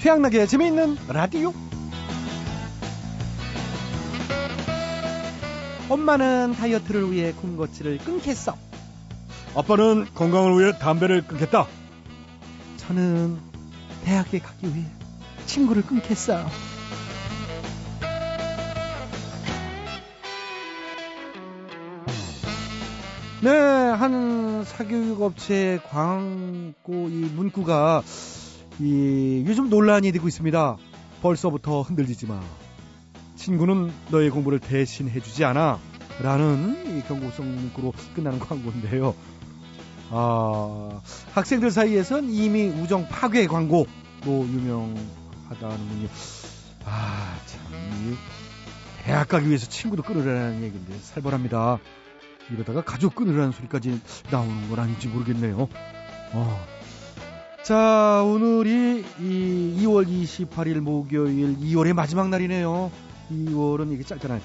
최양락의 재미있는 라디오. 엄마는 다이어트를 위해 군것질을 끊겠어. 아빠는 건강을 위해 담배를 끊겠다. 저는 대학에 가기 위해 친구를 끊겠어. 네, 한 사교육업체 광고 이 문구가 이 요즘 논란이 되고 있습니다. 벌써부터 흔들리지 마. 친구는 너의 공부를 대신 해주지 않아. 라는 이 경고성 문구로 끝나는 광고인데요. 아, 학생들 사이에선 이미 우정 파괴 광고로 유명하다는군요. 아, 참, 이 대학 가기 위해서 친구도 끊으라는 얘기인데 살벌합니다. 이러다가 가족 끊으라는 소리까지 나오는 건 아닌지 모르겠네요. 어. 자, 오늘이 이 2월 28일 목요일 2월의 마지막 날이네요. 2월은 이게 짧잖아요.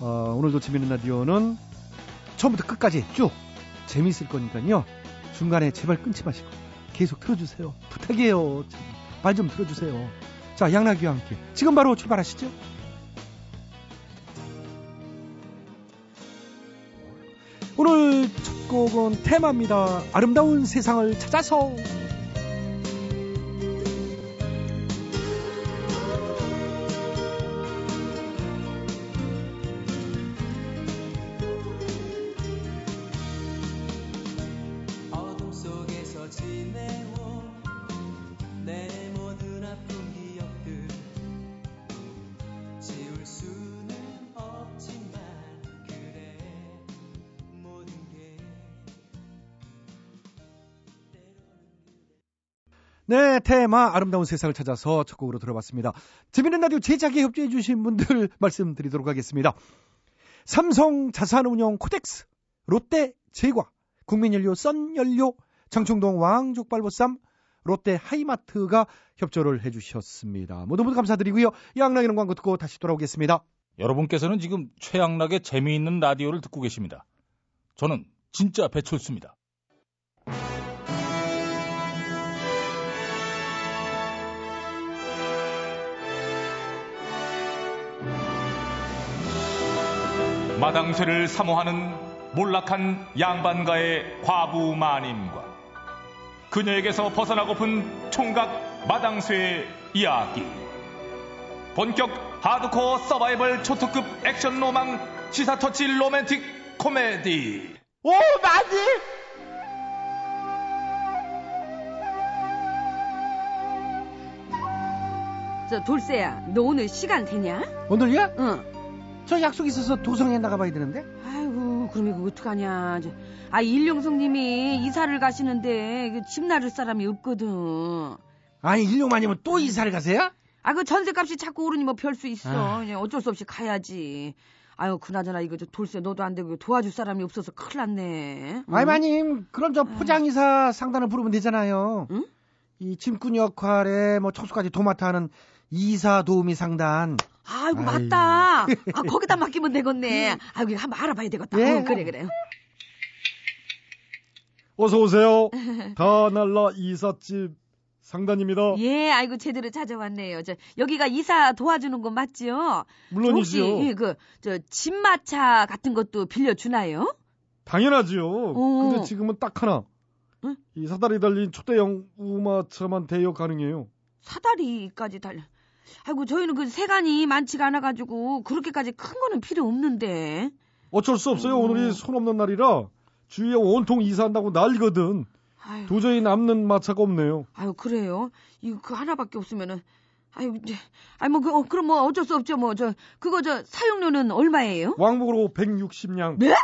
어, 오늘도 재밌는 라디오는 처음부터 끝까지 쭉 재밌을 거니까요. 중간에 제발 끊지 마시고 계속 틀어주세요. 부탁해요. 말좀 들어주세요. 자, 양락이와 함께 지금 바로 출발하시죠. 오늘 첫 곡은 테마입니다. 아름다운 세상을 찾아서. 테마 아름다운 세상을 찾아서 첫 곡으로 들어봤습니다. 재밌는 라디오 제작에 협조해 주신 분들 말씀드리도록 하겠습니다. 삼성 자산운용 코덱스, 롯데 제과, 국민연료 썬연료, 장충동 왕족발보쌈, 롯데 하이마트가 협조를 해주셨습니다. 모두 모두 감사드리고요. 양락이 는 광고 듣고 다시 돌아오겠습니다. 여러분께서는 지금 최양락의 재미있는 라디오를 듣고 계십니다. 저는 진짜 배철수입니다. 마당쇠를 사모하는 몰락한 양반가의 과부 마님과 그녀에게서 벗어나고픈 총각 마당쇠의 이야기. 본격 하드코어 서바이벌 초특급 액션 로망 시사 터치 로맨틱 코미디. 오, 많이! 저 돌쇠야, 너 오늘 시간 되냐? 오늘이야? 응. 저 약속 있어서 도성에 나가봐야 되는데. 아이고, 그럼 이거 어떡하냐. 저, 아, 일용성님이 이사를 가시는데 그집 나를 사람이 없거든. 아니, 일용만이면 또 이사를 가세요? 아, 그 전세값이 자꾸 오르니 뭐 별 수 있어. 아. 그냥 어쩔 수 없이 가야지. 아유, 그나저나 이거 저 돌쇠 너도 안 되고 도와줄 사람이 없어서 큰일 났네. 응? 아이 마님 그럼 저 포장이사 상단을 부르면 되잖아요. 응? 이 짐꾼 역할에 뭐 청소까지 도맡아 하는 이사 도우미 상단. 아이고, 아이. 맞다. 아, 거기다 맡기면 되겠네. 아이고, 이거 한번 알아봐야 되겠다. 예. 어, 그래, 그래. 어서 오세요. 다날라 이삿집 상단입니다. 예, 아이고 제대로 찾아왔네요. 저 여기가 이사 도와주는 곳 맞지요? 물론이지요. 혹시 예, 그저 집마차 같은 것도 빌려 주나요? 당연하지요. 오. 근데 지금은 딱 하나. 응? 이 사다리 달린 초대형 우마차만 대여 가능해요. 사다리까지 달려. 아이고 저희는 그 세간이 많지가 않아 가지고 그렇게까지 큰 거는 필요 없는데. 어쩔 수 없어요. 오. 오늘이 손 없는 날이라 주위에 온통 이사한다고 난리거든. 아유, 도저히 남는 마차가 없네요. 아유 그래요. 이거 그 하나밖에 없으면은 아유 이제 아니 뭐 그, 어, 그럼 뭐 어쩔 수 없죠. 뭐 저 그거 저 사용료는 얼마예요? 왕복으로 160냥. 네?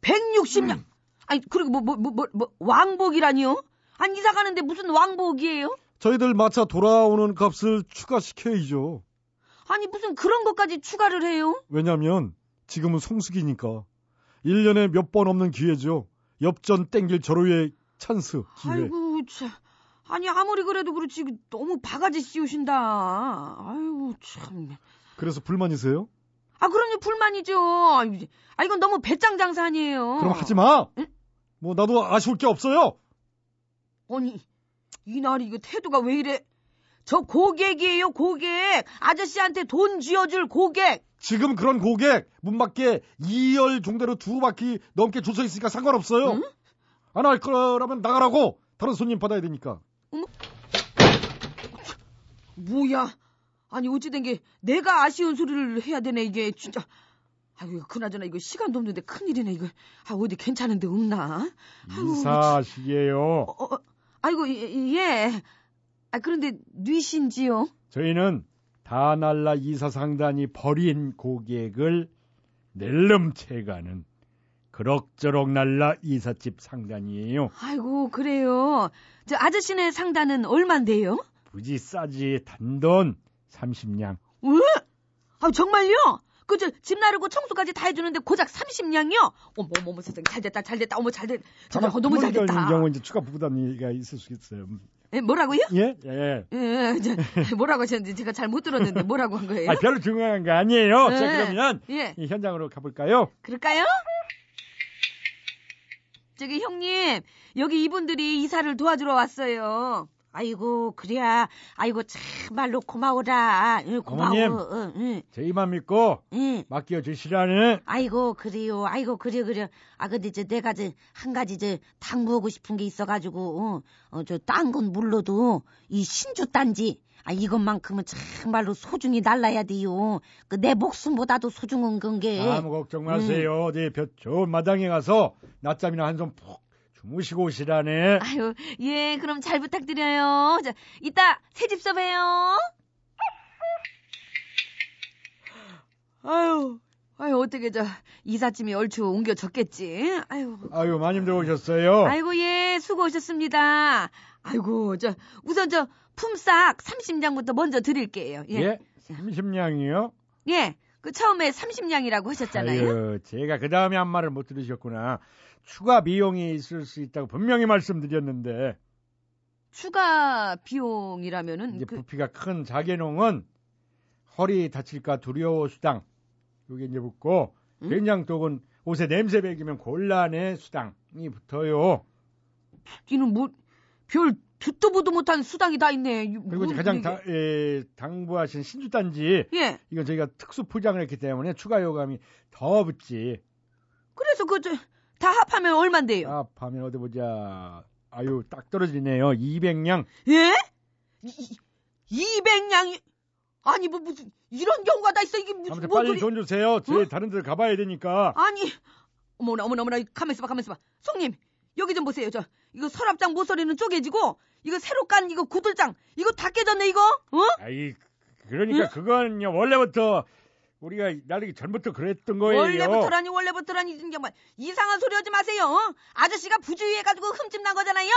160냥. 아니 그리고 뭐뭐뭐 뭐 뭐, 왕복이라니요? 아니 이사 가는데 무슨 왕복이에요? 저희들 마차 돌아오는 값을 추가시켜야죠. 아니 무슨 그런 것까지 추가를 해요? 왜냐면 지금은 성수기니까 1년에 몇 번 없는 기회죠. 엽전 땡길 절호의 찬스 기회. 아이고 참. 아니 아무리 그래도 그렇지 너무 바가지 씌우신다. 아이고 참. 그래서 불만이세요? 아 그럼요 불만이죠. 아이, 아 이건 너무 배짱 장사 아니에요. 그럼 하지 마. 응? 뭐 나도 아쉬울 게 없어요. 아니 이 날이 이거 태도가 왜 이래? 저 고객이에요, 고객. 아저씨한테 돈 쥐어줄 고객. 지금 그런 고객 문 밖에 2열 종대로 두 바퀴 넘게 줄 서 있으니까 상관없어요. 응? 안할 거라면 나가라고. 다른 손님 받아야 되니까. 뭐야? 아니 어찌된 게 내가 아쉬운 소리를 해야 되네 이게 진짜. 아이고 그나저나 이거 시간도 없는데 큰일이네 이거. 아 어디 괜찮은데 없나? 아이고, 인사하시게요. 어, 어, 아이고 예, 예. 아 그런데 뉘신지요? 저희는 다날라 이사 상단이 버린 고객을 낼름채가는 그럭저럭 날라 이삿집 상단이에요. 아이고 그래요. 저 아저씨네 상단은 얼만데요? 부지 싸지 단돈 30냥. 왜? 아 정말요? 그저 집 나르고 청소까지 다 해주는데 고작 30냥이요? 어머 어머 어머 세상에 잘 됐다 잘 됐다 어머 잘됐 정말 어, 너무 잘 됐다. 경우 이제 추가 부담이가 있을 수 있어요. 예, 뭐라고요? 예? 예. 예, 저, 뭐라고 하셨는지 제가 잘 못 들었는데 뭐라고 한 거예요? 아, 별로 중요한 거 아니에요. 자, 예. 그러면 예. 이 현장으로 가볼까요? 그럴까요? 저기 형님, 여기 이분들이 이사를 도와주러 왔어요. 아이고, 그래야, 아이고, 참말로 고마워라. 응, 고마워. 어머님. 응, 응, 저희만 믿고 응. 맡겨 주시라는 아이고, 그래요. 아이고, 그래, 그래. 아, 근데 저 내가 저한 가지 저 당부하고 싶은 게 있어가지고, 어, 어저딴건 몰라도 이 신주 단지, 아, 이것만큼은 정말로 소중히 날라야 돼요. 그 내 목숨보다도 소중한 건 게. 아무 걱정 마세요. 어디 볕 좋은 마당에 가서 낮잠이나 한숨 푹 주무시고 오시라네. 아유, 예, 그럼 잘 부탁드려요. 자, 이따 새집서 봬요. 아유, 아유, 어떻게 저 이삿짐이 얼추 옮겨 졌겠지. 아유, 아유, 마님들 오셨어요. 아이고, 예, 수고하셨습니다. 아이고, 저, 우선 저 품삯 30냥부터 먼저 드릴게요. 예. 예? 30냥이요? 예, 그 처음에 30냥이라고 하셨잖아요. 아유, 제가 그 다음에 한 말을 못 들으셨구나. 추가 비용이 있을 수 있다고 분명히 말씀드렸는데 추가 비용이라면은 이제 그, 부피가 큰 자개농은 허리 다칠까 두려워 수당 요게 이제 붙고 응? 된장독은 옷에 냄새 배기면 곤란해 수당이 붙어요. 이는 뭐, 별 듣도 보도 못한 수당이 다 있네. 이- 그리고 뭐, 가장. 다, 에, 당부하신 신주단지 예. 이건 저희가 특수 포장을 했기 때문에 추가 요금이 더 붙지. 그래서 그, 저, 다 합하면 얼만데요? 합하면 어디 보자. 아유 딱 떨어지네요. 200냥. 예? 200냥이, 아니, 뭐, 무슨, 이런 경우가 다 있어. 이게 무슨, 아무튼 뭔 빨리 소리. 돈 주세요. 저희 어? 다른 데 가봐야 되니까. 아니, 어머나, 어머나, 어머나, 가만있어 봐, 가만있어 봐. 송님, 여기 좀 보세요. 저, 이거 서랍장 모서리는 쪼개지고, 이거 새로 깐 이거 구들장, 이거 다 깨졌네, 이거? 어? 아이 그러니까 그거는요 원래부터 우리가 나르기 전부터 그랬던 거예요. 원래부터라니, 원래부터라니, 정말. 이상한 소리 하지 마세요. 어? 아저씨가 부주의해가지고 흠집 난 거잖아요.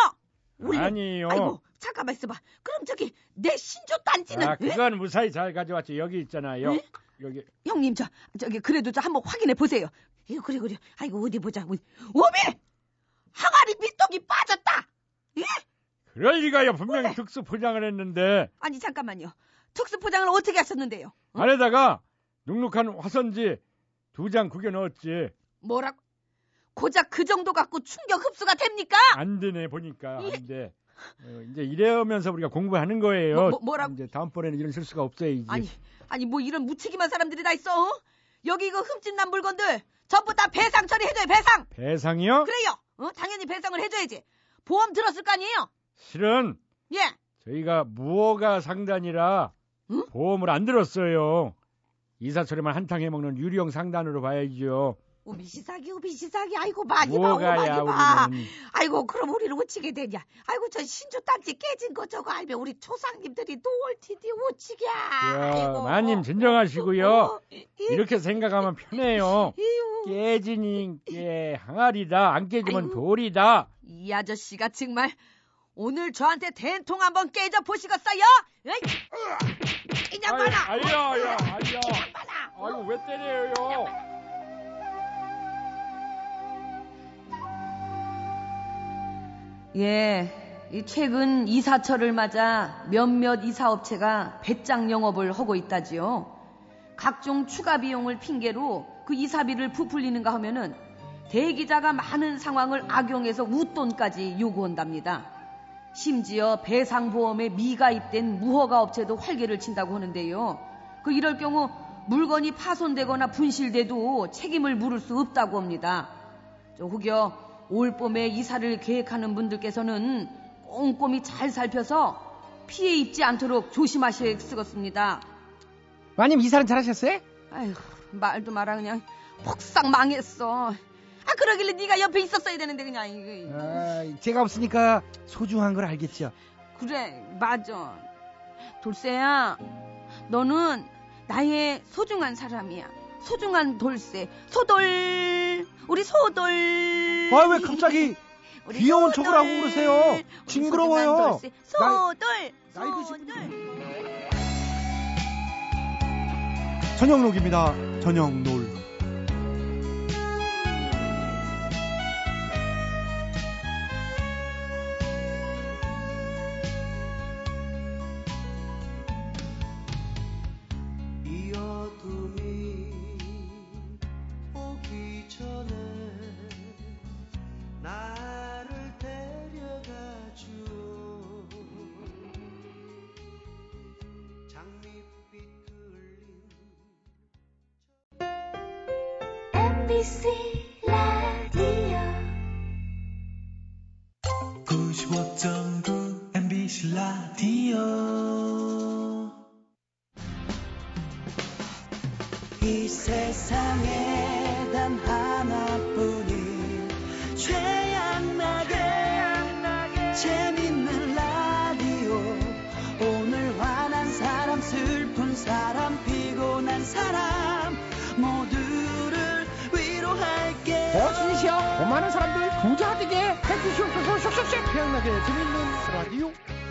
원래- 아니요. 아이고, 잠깐만 있어봐. 그럼 저기, 내 신조 단지는. 아, 예? 그건 무사히 잘 가져왔지. 여기 있잖아요. 예? 여기 형님, 저, 저기, 그래도 저 한번 확인해 보세요. 이거, 그래, 그래. 아이고, 어디 보자. 어디. 오메! 항아리 밑독이 빠졌다! 예? 그럴 리가요. 분명히 특수 포장을 했는데 아니, 잠깐만요. 특수 포장을 어떻게 하셨는데요? 어? 안에다가 눅눅한 화선지 두 장 구겨 넣었지. 뭐라고? 고작 그 정도 갖고 충격 흡수가 됩니까? 안 되네 보니까 안 돼. 어, 이제 이래면서 우리가 공부하는 거예요. 뭐, 뭐, 뭐라고? 이제 다음번에는 이런 실수가 없어야지. 아니, 아니, 뭐 이런 무책임한 사람들이 다 있어? 어? 여기 이거 흠집 난 물건들 전부 다 배상 처리해줘요, 배상! 배상이요? 그래요! 어? 당연히 배상을 해줘야지. 보험 들었을 거 아니에요? 실은 예. 저희가 무허가 상단이라 응? 보험을 안 들었어요. 이사처리만 한탕 해먹는 유령 상단으로 봐야죠. 우비 시사기, 우비 시사기. 아이고, 많이 봐, 오, 많이 봐. 우리는. 아이고, 그럼 우리는 어찌게 되냐? 아이고, 저 신주 단지 깨진 거 저거 알면 우리 조상님들이 또 올티디 우치게. 야, 아이고. 마님 진정하시고요. 어, 이- 이- 이렇게 생각하면 편해요. 깨지니 깨 항아리다. 안 깨지면 아이고. 돌이다. 이 아저씨가 정말 오늘 저한테 된통 한번 깨져 보시겠어요? 에이! 아유. 아니요, 아니요, 아니요. 그냥 봐라. 아이고 왜 때려요? 예, 이 최근 이사철을 맞아 몇몇 이사업체가 배짱 영업을 하고 있다지요. 각종 추가 비용을 핑계로 그 이사비를 부풀리는가 하면은 대기자가 많은 상황을 악용해서 웃돈까지 요구한답니다. 심지어 배상보험에 미가입된 무허가 업체도 활개를 친다고 하는데요. 그 이럴 경우 물건이 파손되거나 분실돼도 책임을 물을 수 없다고 합니다. 저 혹여 올 봄에 이사를 계획하는 분들께서는 꼼꼼히 잘 살펴서 피해 입지 않도록 조심하시겠습니다. 마님 이사는 잘하셨어요? 아휴 말도 마라 그냥 폭삭 망했어. 아 그러길래 네가 옆에 있었어야 되는데 그냥 이거. 아, 제가 없으니까 소중한 걸 알겠죠. 그래 맞아. 돌쇠야 너는 나의 소중한 사람이야. 소중한 돌쇠 소돌 우리 소돌. 아 왜 갑자기 귀여운. 척을 하고 그러세요? 징그러워요. 돌쇠. 소돌 나이 드신 소돌. 전영록입니다. 전영놀. 이 세상에 단 하나뿐인 최양나게 재밌는 라디오 오늘 화난 사람 슬픈 사람 피곤한 사람 모두를 위로할게 어서오시오. 많은 사람들 부자 되게 해주시옵소서. 쏙쏙쏙 태양나게 재밌는 라디오.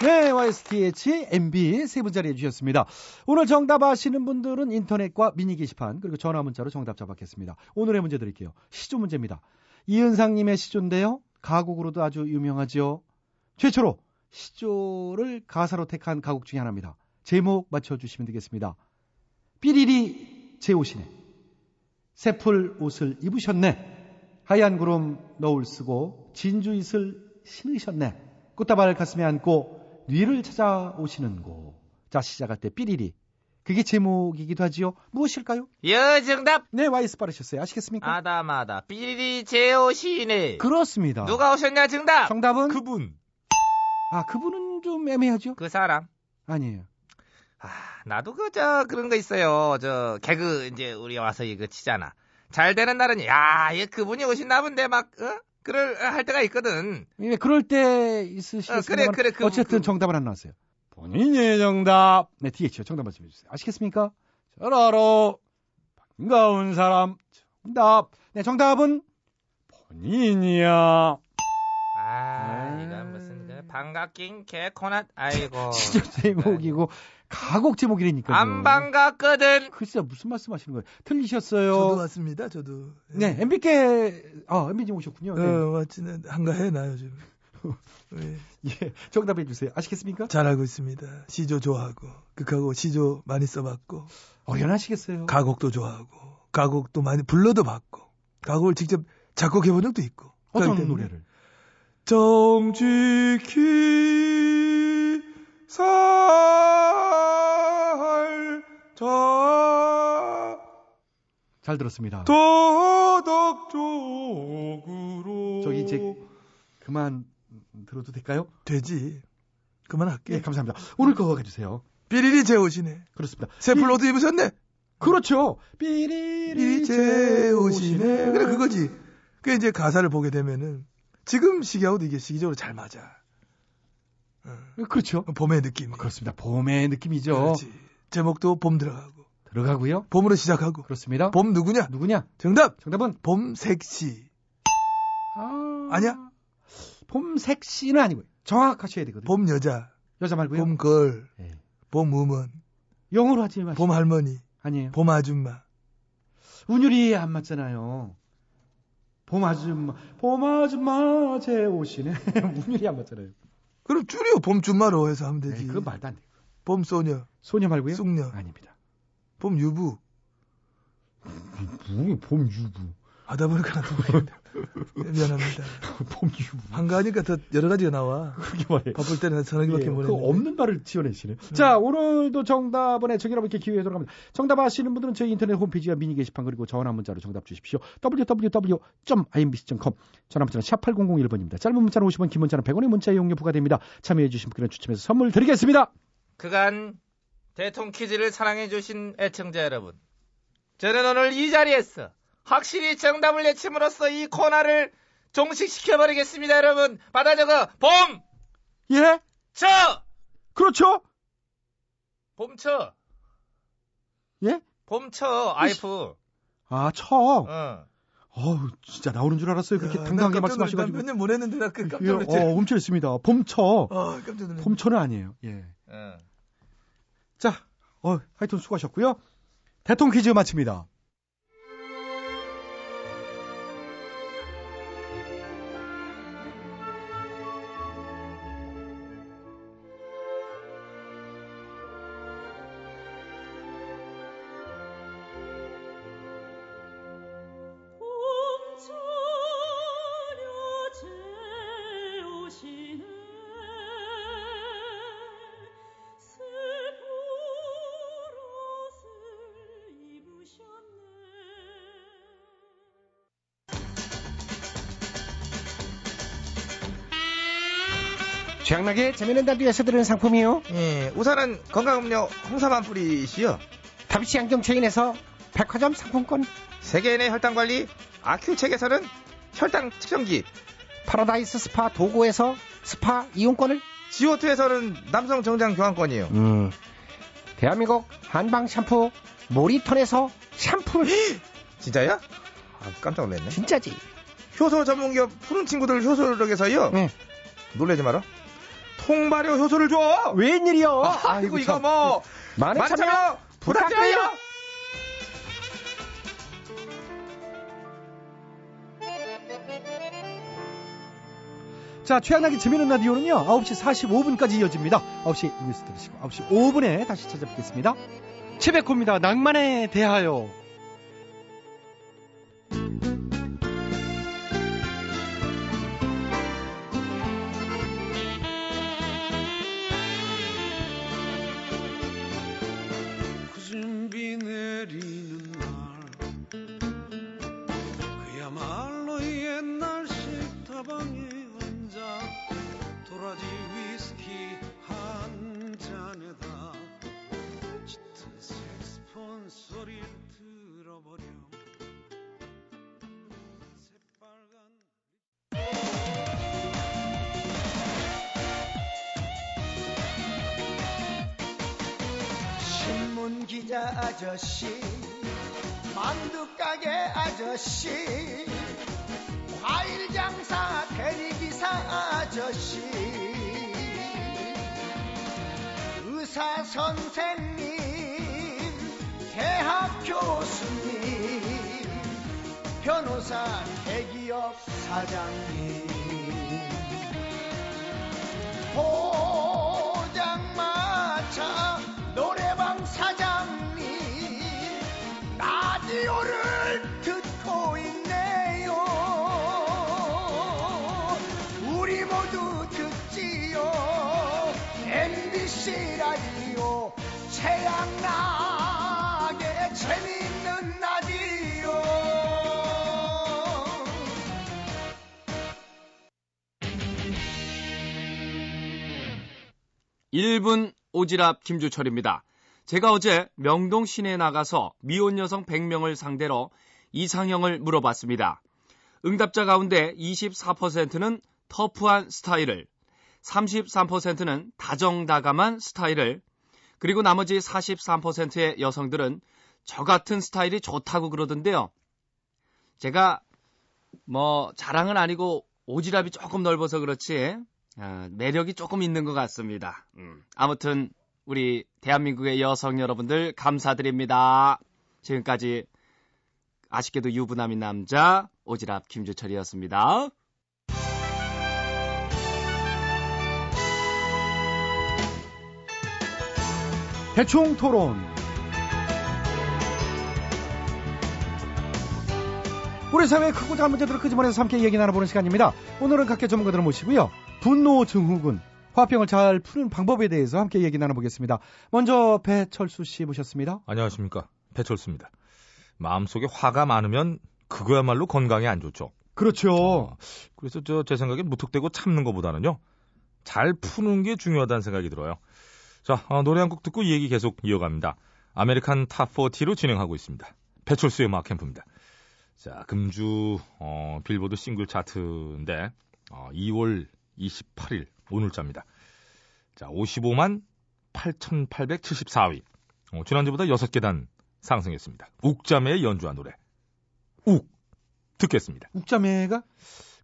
네, YSTH MB 세 분 자리해 주셨습니다. 오늘 정답 아시는 분들은 인터넷과 미니 게시판 그리고 전화 문자로 정답 잡았겠습니다. 오늘의 문제 드릴게요. 시조 문제입니다. 이은상님의 시조인데요. 가곡으로도 아주 유명하죠. 최초로 시조를 가사로 택한 가곡 중에 하나입니다. 제목 맞춰주시면 되겠습니다. 삐리리 제 옷이네. 새풀 옷을 입으셨네. 하얀 구름 너울 쓰고 진주 이슬 신으셨네. 꽃다발 가슴에 안고 뉘를 찾아오시는 곳. 자, 시작할 때 삐리리. 그게 제목이기도 하지요. 무엇일까요? 여 정답. 네, 와이스 빠르셨어요. 아시겠습니까? 아다마다 삐리리 제 옷이네. 그렇습니다. 누가 오셨냐 정답. 정답은? 그분. 아, 그분은 좀 애매하죠? 그 사람. 아니에요. 아, 나도 그저 그런 거 있어요. 저 개그 이제 우리 와서 이거 치잖아. 잘 되는 날은 야, 얘 그분이 오신나 본데 막 어? 그럴 할 때가 있거든. 예, 그럴 때 있으시겠습니다만 어, 그래, 그래, 그- 어쨌든 그- 정답은 안 나왔어요. 본인의 정답. 네, DH요. 정답 말씀해 주세요. 아시겠습니까? 잘 알아. 반가운 사람. 정답. 네, 정답은 본인이야. 아, 이건 무슨 그 반갑긴 개코낫. 아이고. 시조 제목이고 가곡 제목이라니까요. 안 반갑거든. 글쎄 무슨 말씀하시는 거예요? 틀리셨어요. 저도 왔습니다. 저도. 네, MB께 아, MB님 오셨군요. 네. 어, 왔지는 한가해 나 요즘. 예, 예, 정답해 주세요. 아시겠습니까? 잘 알고 있습니다. 시조 좋아하고 극하고 시조 많이 써봤고 어연하시겠어요. 가곡도 좋아하고 가곡도 많이 불러도 봤고 가곡을 직접 작곡해본 적도 있고. 어떤 노래를? 정직히 살자 잘 들었습니다. 도덕적으로 저기 이제 그만 들어도 될까요? 되지 그만할게 예, 감사합니다. 오늘 그거 해주세요. 삐리리 제옷이네 그렇습니다. 새풀 이- 입으셨네 그렇죠. 삐리리 제옷이네 그래 그거지 그 이제 가사를 보게 되면은 지금 시기하고도 이게 시기적으로 잘 맞아 그렇죠. 봄의 느낌 그렇습니다. 봄의 느낌이죠. 그렇지 제목도 봄 들어가고 들어가고요. 봄으로 시작하고 그렇습니다. 봄 누구냐 누구냐? 정답 정답은 봄 색시 아... 아니야? 봄 색시는 아니고요. 정확하셔야 되거든요. 봄 여자, 여자 말고요. 봄 걸, 예. 봄 우먼, 영어로 하지 마시고. 봄 할머니, 아니에요. 봄 아줌마. 운율이 안 맞잖아요. 봄 아줌마, 봄 아줌마 제 옷이네. 운율이 안 맞잖아요. 그럼 줄여 봄 줌마로 해서 하면 되지. 네, 그건 말도 안 돼요. 봄 소녀, 소녀 말고요? 쑥녀, 아닙니다. 봄 유부. 뭐, 봄 유부. 하다 보니까. 미안합니다. 봄 유부. 한가하니까 더 여러 가지가 나와. 그게 말이에요. 바쁠 때는 서너 개밖에 예, 못 그. 없는 말을 지어내시네요. 자, 오늘도 정답은에 저기 여러분께 기회에 돌아갑니다. 정답 아시는 분들은 저희 인터넷 홈페이지와 미니 게시판 그리고 전화 문자로 정답 주십시오. www.imbc.com 전화 문자는 샵 8001번입니다. 짧은 문자는 50원, 긴 문자는 100원의 문자 이용료 부과됩니다. 참여해 주신 분께는 추첨해서 선물 드리겠습니다. 그간 대통 퀴즈를 사랑해 주신 애청자 여러분. 저는 오늘 이 자리에서 확실히 정답을 외침으로써 이 코너를 종식시켜버리겠습니다, 여러분. 받아 적어, 봄! 예? 쳐! 그렇죠? 봄쳐! 예? 봄쳐, 아이프. 아, 쳐. 어. 어우, 진짜 나오는 줄 알았어요. 그렇게 야, 당당하게 놀랐- 말씀하셔가지고. 몇년 못 했는데 나 그 깜짝 예, 놀랐지. 어, 움찔했습니다. 봄쳐. 어, 깜짝 놀랐네. 봄쳐는 아니에요. 예. 어. 자, 어, 하여튼 수고하셨고요. 대통령 퀴즈 마칩니다. 최양락의 재미있는 라디오에서 드리는 상품이요. 예, 우선은 건강음료 홍삼 한 뿌리시요. 다비치 안경 체인에서 백화점 상품권. 세계인의 혈당 관리 아큐첵에서는 혈당 측정기. 파라다이스 스파 도고에서 스파 이용권을. 지오투에서는 남성 정장 교환권이요. 음. 대한민국 한방 샴푸 모리턴에서 샴푸를. 진짜야? 아, 깜짝 놀랐네. 진짜지. 효소 전문기업 푸른 친구들 효소력에서요. 응. 놀라지 마라. 통발효 효소를 줘. 웬일이요? 아, 이고 이거 뭐 많은 많은 참여 참여 부탁드려요. 부탁드려요. 자, 최양락의 재미있는 라디오는요, 9시 45분까지 이어집니다. 9시 뉴스 들으시고, 9시 5분에 다시 찾아뵙겠습니다. 최백호입니다. 낭만에 대하여. 신문 기자 아저씨, 만두 가게 아저씨, 과일 장사 대리기사 아저씨, 의사 선생님, 대학 교수님, 변호사 대기업 사장님. 최양락의 재밌는 라디오 1분 오지랖 김주철입니다. 제가 어제 명동 시내에 나가서 미혼 여성 100명을 상대로 이상형을 물어봤습니다. 응답자 가운데 24%는 터프한 스타일을, 33%는 다정다감한 스타일을, 그리고 나머지 43%의 여성들은 저 같은 스타일이 좋다고 그러던데요. 제가 뭐 자랑은 아니고 오지랖이 조금 넓어서 그렇지 아, 매력이 조금 있는 것 같습니다. 음. 아무튼 우리 대한민국의 여성 여러분들 감사드립니다. 지금까지 아쉽게도 유부남인 남자 오지랖 김주철이었습니다. 대충 토론. 우리 사회의 크고 작은 문제들을 끄집어내서 함께 얘기 나눠보는 시간입니다. 오늘은 각계 전문가들을 모시고요. 분노 증후군, 화병을 잘 푸는 방법에 대해서 함께 얘기 나눠보겠습니다. 먼저 배철수 씨 모셨습니다. 안녕하십니까. 배철수입니다. 마음속에 화가 많으면 그거야말로 건강에 안 좋죠. 그렇죠. 그래서 저 제 생각에 무턱대고 참는 것보다는요. 잘 푸는 게 중요하다는 생각이 들어요. 자, 어, 노래 한 곡 듣고 이 얘기 계속 이어갑니다. American Top 40로 진행하고 있습니다. 배철수의 음악 캠프입니다. 자, 금주 어, 빌보드 싱글 차트인데 어, 2월 28일 오늘자입니다. 자, 55만 8,874위. 어, 지난주보다 6계단 상승했습니다. 욱자매의 연주한 노래. 욱 듣겠습니다. 욱자매가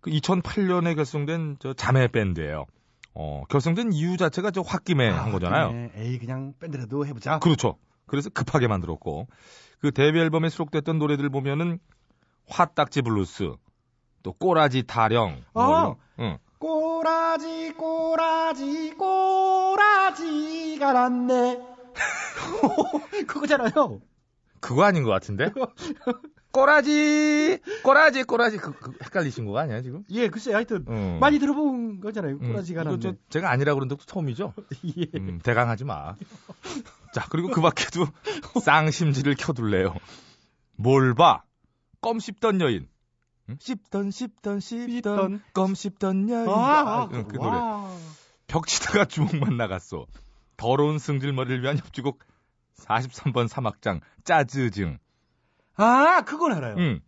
그 2008년에 결성된 저 자매 밴드예요. 어, 결성된 이유 자체가 저 홧김에 한 거잖아요. 네, 에이 그냥 밴드라도 해보자. 그렇죠. 그래서 급하게 만들었고 그 데뷔 앨범에 수록됐던 노래들 보면은 화딱지 블루스, 또 꼬라지 타령, 뭐 아! 이런, 응. 꼬라지 꼬라지 꼬라지가 났네. 그거잖아요. 그거 아닌 것 같은데? 꼬라지, 꼬라지, 꼬라지, 그, 그 헷갈리신 거 아니야 지금? 예, 글쎄 하여튼 음. 많이 들어본 거잖아요. 음, 꼬라지가 이거 났네. 저 제가 아니라 그런 적도 처음이죠. 예. 음, 대강하지 마. 자, 그리고 그 밖에도 쌍심지를 켜둘래요. 뭘 봐? 껌 씹던 여인. 응? 씹던 씹던 씹던 껌 씹던 여인. 아, 응, 그 노래. 와. 벽치다가 주먹만 나갔어. 더러운 승질머리를 위한 협주곡 43번 사막장 짜즈증. 아, 그건 알아요. 응.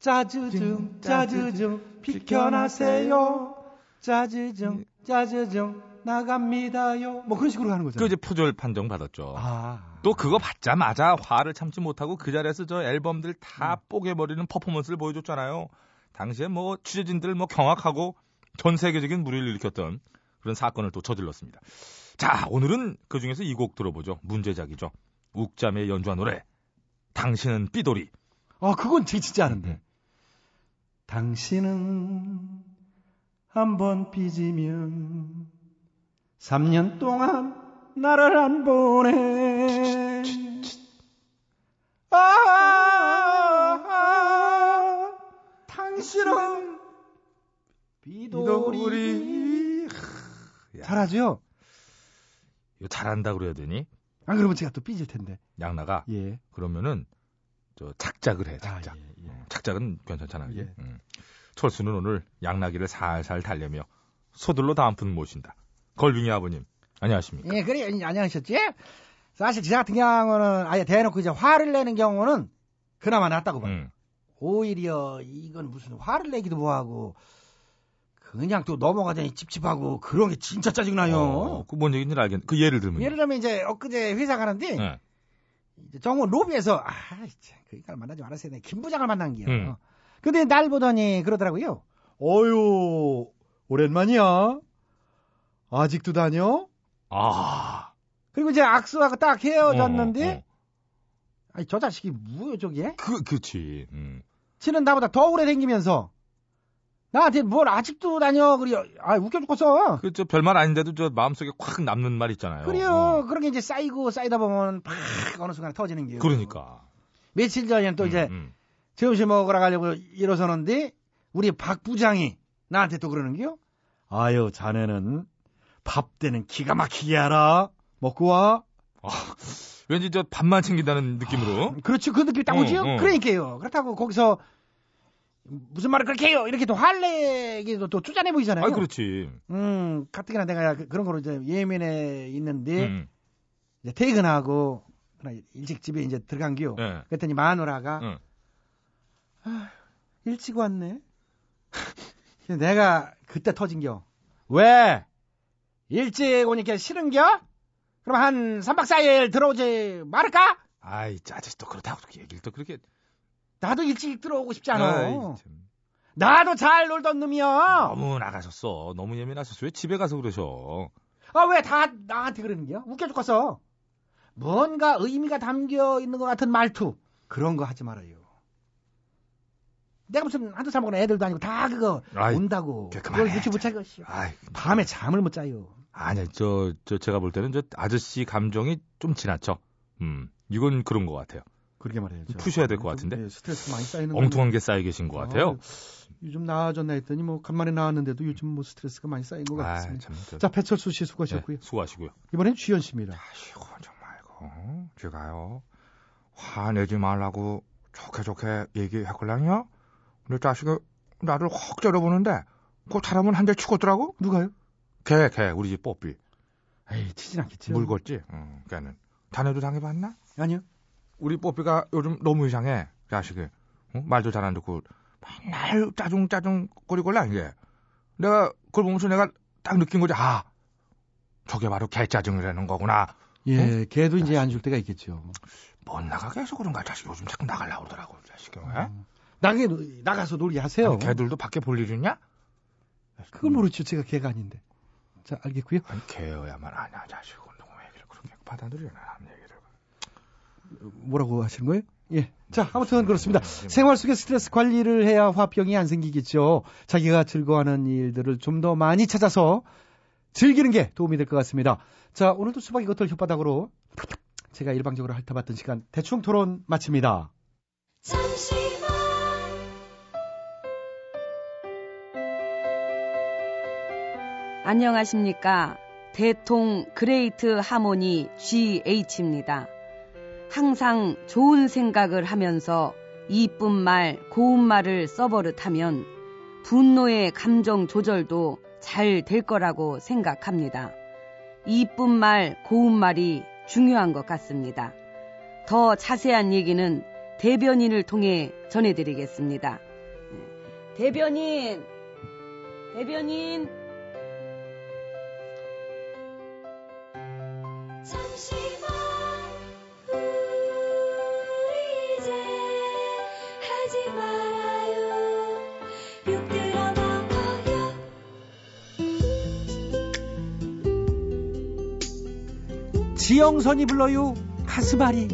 짜즈증, 짜즈증, 비켜나세요. 짜즈증, 짜즈증, 나갑니다요. 뭐 그런 식으로 하는 그 거잖아요. 이제 표절 판정 받았죠. 아, 또 그거 받자마자 화를 참지 못하고 그 자리에서 저 앨범들 다 뽀개버리는 퍼포먼스를 보여줬잖아요. 당시에 뭐 취재진들 뭐 경악하고 전 세계적인 물의를 일으켰던 그런 사건을 또 저질렀습니다. 자, 오늘은 그 중에서 이 곡 들어보죠. 문제작이죠. 욱잠의 연주한 노래. 당신은 삐돌이. 아, 그건 제 진짜 아는데. 당신은 한번 삐지면 3년 동안 나를 안 보내. 아, 아, 당신은 삐돌이. 잘하죠? 이거 잘한다 그래야 되니? 안 그러면 제가 또 삐질 텐데. 양나가. 예. 그러면은 저 작작을 해. 작작. 어, 작작은 괜찮잖아요. 예. 음. 철수는 오늘 양나기를 살살 달래며 소들로 다음 분 모신다. 걸빙이 아버님. 안녕하십니까? 예, 그래, 안녕하셨지? 사실 저 같은 경우는 아예 대놓고 이제 화를 내는 경우는 그나마 낫다고 봐요. 음. 오히려 이건 무슨 화를 내기도 뭐하고 그냥 또 넘어가자니 찝찝하고 그런 게 진짜 짜증나요. 어, 그뭔 얘기인지 알겠네. 그 예를 들면. 예를 들면 이제 엊그제 회사 가는데 네. 정원 로비에서 아, 참, 그니까 만나지 말았어야 돼. 김 부장을 만난 게요. 음. 근데 날 보더니 그러더라고요. 어유 오랜만이야. 아직도 다녀? 아. 그리고 이제 악수하고 딱 헤어졌는데 어, 어. 아니 저 자식이 뭐요 저게? 그, 그치. 음. 치는 나보다 더 오래 댕기면서 나한테 뭘 아직도 다녀 그래요. 아 웃겨 죽겠어. 그, 저, 별말 아닌데도 저 마음속에 콱 남는 말 있잖아요. 그래요. 어. 그런 게 이제 쌓이고 쌓이다 보면 팍 어느 순간에 터지는 게요. 그러니까. 며칠 전에는 또 이제 음. 점심 먹으러 가려고 일어서는데 우리 박 부장이 나한테 또 그러는 게요. 아유, 자네는 밥 때는 기가 막히게 알아. 먹고 와. 왠지 저 밥만 챙긴다는 느낌으로. 그렇지 그 느낌이 딱 어, 오지요. 어. 그러니까요. 그렇다고 거기서 무슨 말을 그렇게 해요. 이렇게 또 화내기도 또 쭈잔해 보이잖아요. 아, 그렇지. 음, 가뜩이나 내가 그- 그런 거로 이제 예민해 있는데 음. 이제 퇴근하고 일찍 집에 이제 들어간 기요. 네. 그랬더니 마누라가 응. 아, 일찍 왔네. 내가 그때 터진 겨. 왜? 일찍 오니까 싫은겨? 그럼 한 3박 4일 들어오지 말을까? 아이, 짜증 또 그렇다고 그렇게 얘기를 또 그렇게. 나도 일찍 들어오고 싶지 않아. 나도 잘 놀던 놈이야. 너무 나가셨어. 너무 예민하셨어. 왜 집에 가서 그러셔? 아, 왜 다 나한테 그러는 거야? 웃겨 죽겠어. 뭔가 의미가 담겨 있는 것 같은 말투. 그런 거 하지 말아요. 내가 무슨 한두 살 먹은 애들도 아니고 다 그거 아이, 온다고. 그, 그걸 그만해, 유치 못하고 씨. 아이, 밤에 잠을 못 자요. 아니, 저, 저, 제가 볼 때는 저 아저씨 감정이 좀 지나쳐. 음, 이건 그런 것 같아요. 그러게 말해야죠. 푸셔야 될 것 같은데. 예, 스트레스 많이 쌓이는 엉뚱한 게 쌓여 계신 것 같아요. 아, 요즘 나아졌나 했더니 뭐 간만에 나왔는데도 요즘 뭐 스트레스가 많이 쌓인 것 아, 같습니다. 참, 저- 자, 배철수 씨 수고하셨고요. 네, 수고하시고요. 이번엔 주현 씨입니다. 어, 제가요 화내지 말라고 좋게 좋게 얘기했걸랑요. 근데 자식이 나를 확 째려보는데 그 사람은 한 대 치고더라고. 누가요? 걔, 걔 우리 집 뽀삐. 에이 치진 않겠죠. 물었지. 응, 걔는. 자네도 당해봤나? 아니요. 우리 뽀삐가 요즘 너무 이상해. 자식이. 어? 말도 잘 안 듣고 맨날 짜증 짜증 거리걸라 이게. 내가 그걸 보면서 내가 딱 느낀 거지. 아, 저게 바로 개 짜증이라는 거구나. 예, 걔도 이제 안 줄 때가 있겠죠. 못 나가게 해서 그런가 자식 요즘 자꾸 나가려고 그러더라고 자식이. 왜? 나게 나가서 놀게 하세요. 아니, 걔들도 밖에 볼 일 있냐? 그걸 모르죠. 제가 걔가 아닌데. 자, 알겠고요. 아니 걔여야만 아냐 자식은 너무 얘기를 그렇게 하는 얘기를. 뭐라고 하시는 거예요? 예. 자, 아무튼 그렇습니다. 생활 속에 스트레스 관리를 해야 화병이 안 생기겠죠. 자기가 즐거워하는 일들을 좀 더 많이 찾아서 즐기는 게 도움이 될 것 같습니다. 자, 오늘도 수박이 겉을 혓바닥으로 제가 일방적으로 핥아봤던 시간 대충 토론 마칩니다. 안녕하십니까. 대통 Great Harmony GH입니다. 항상 좋은 생각을 하면서 이쁜 말, 고운 말을 써버릇하면 분노의 감정 조절도 잘 될 거라고 생각합니다. 이쁜 말, 고운 말이 중요한 것 같습니다. 더 자세한 얘기는 대변인을 통해 전해드리겠습니다. 대변인, 대변인, 잠시 지영선이 불러요. 가슴앓이.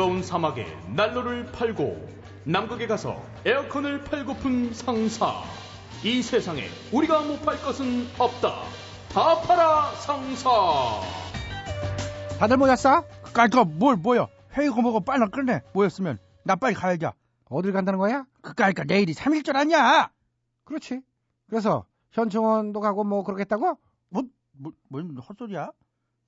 뜨거운 사막에 난로를 팔고 남극에 가서 에어컨을 팔고픈 상사. 이 세상에 우리가 못 팔 것은 없다. 다 팔아 상사. 다들 모였어? 그니까 뭘 뭐야? 회의고 뭐고 빨리 끝내. 모였으면 나 빨리 가야죠. 어딜 간다는 거야? 그니까 내일이 3일절 아니야. 그렇지. 그래서 현충원도 가고 뭐 그러겠다고? 뭐, 뭐, 뭔 헛소리야?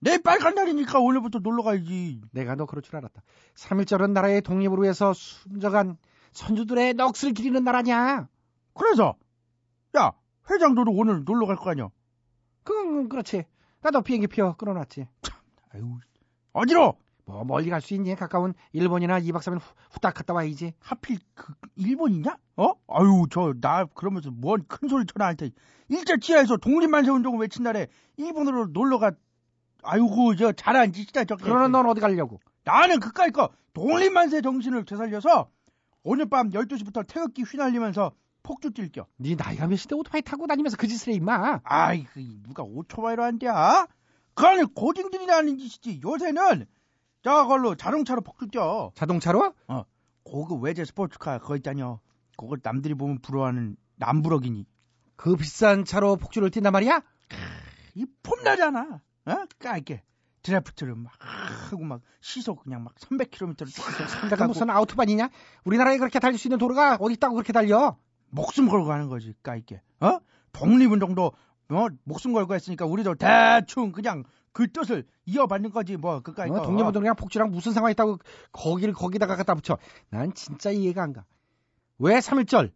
내일 빨리 간다니까 오늘부터 놀러 가야지. 내가 너 그럴 줄 알았다. 3.1절은 나라의 독립을 위해서 숨져간 선주들의 넋을 기리는 나라냐? 그래서 야 회장도도 오늘 놀러 갈 거 아니야? 그건 그렇지. 나도 비행기 표 끊어놨지. 참, 아유 어디로? 뭐 멀리 갈 수 있니? 가까운 일본이나 2박 3일 후, 후딱 갔다 와야지. 하필 그 일본이냐? 어? 아유 저 나 그러면서 뭔 큰 소리 쳐나 할 테. 일제 치하에서 독립만 세 운동을 외친 날에 일본으로 놀러 가. 아이고 저 잘한 짓이다 저게. 그러는 넌 어디 가려고? 나는 그까이 거 독립만세 정신을 되살려서 오늘 밤 12시부터 태극기 휘날리면서 폭주 뛸겨. 네 나이가 몇인데 오토바이 타고 다니면서 그 짓을 해 임마. 아이 그 누가 오토바이로 한대야? 그거는 고딩들이 하는 짓이지. 요새는 저걸로 자동차로 폭주 뛰어. 자동차로? 어. 고급 외제 스포츠카 그거 있다녀. 그걸 남들이 보면 부러워하는 남부럭이니. 그 비싼 차로 폭주를 뛴단 말이야? 이 폼나잖아. 어? 까이게. 드래프트를 막 하고 막 시속 그냥 막 300km를 쭉 내가 무슨 아우토반이냐? 우리나라에 그렇게 달릴 수 있는 도로가 어디 있다고 그렇게 달려? 목숨 걸고 하는 거지, 까이게. 어? 독립운동도 어? 목숨 걸고 했으니까 우리도 대충 그냥 그 뜻을 이어받는 거지 뭐 그까이 어, 독립운동이랑 폭주랑 무슨 상관이 있다고 거기를 거기다가 갖다 붙여. 난 진짜 이해가 안 가. 왜 3.1절,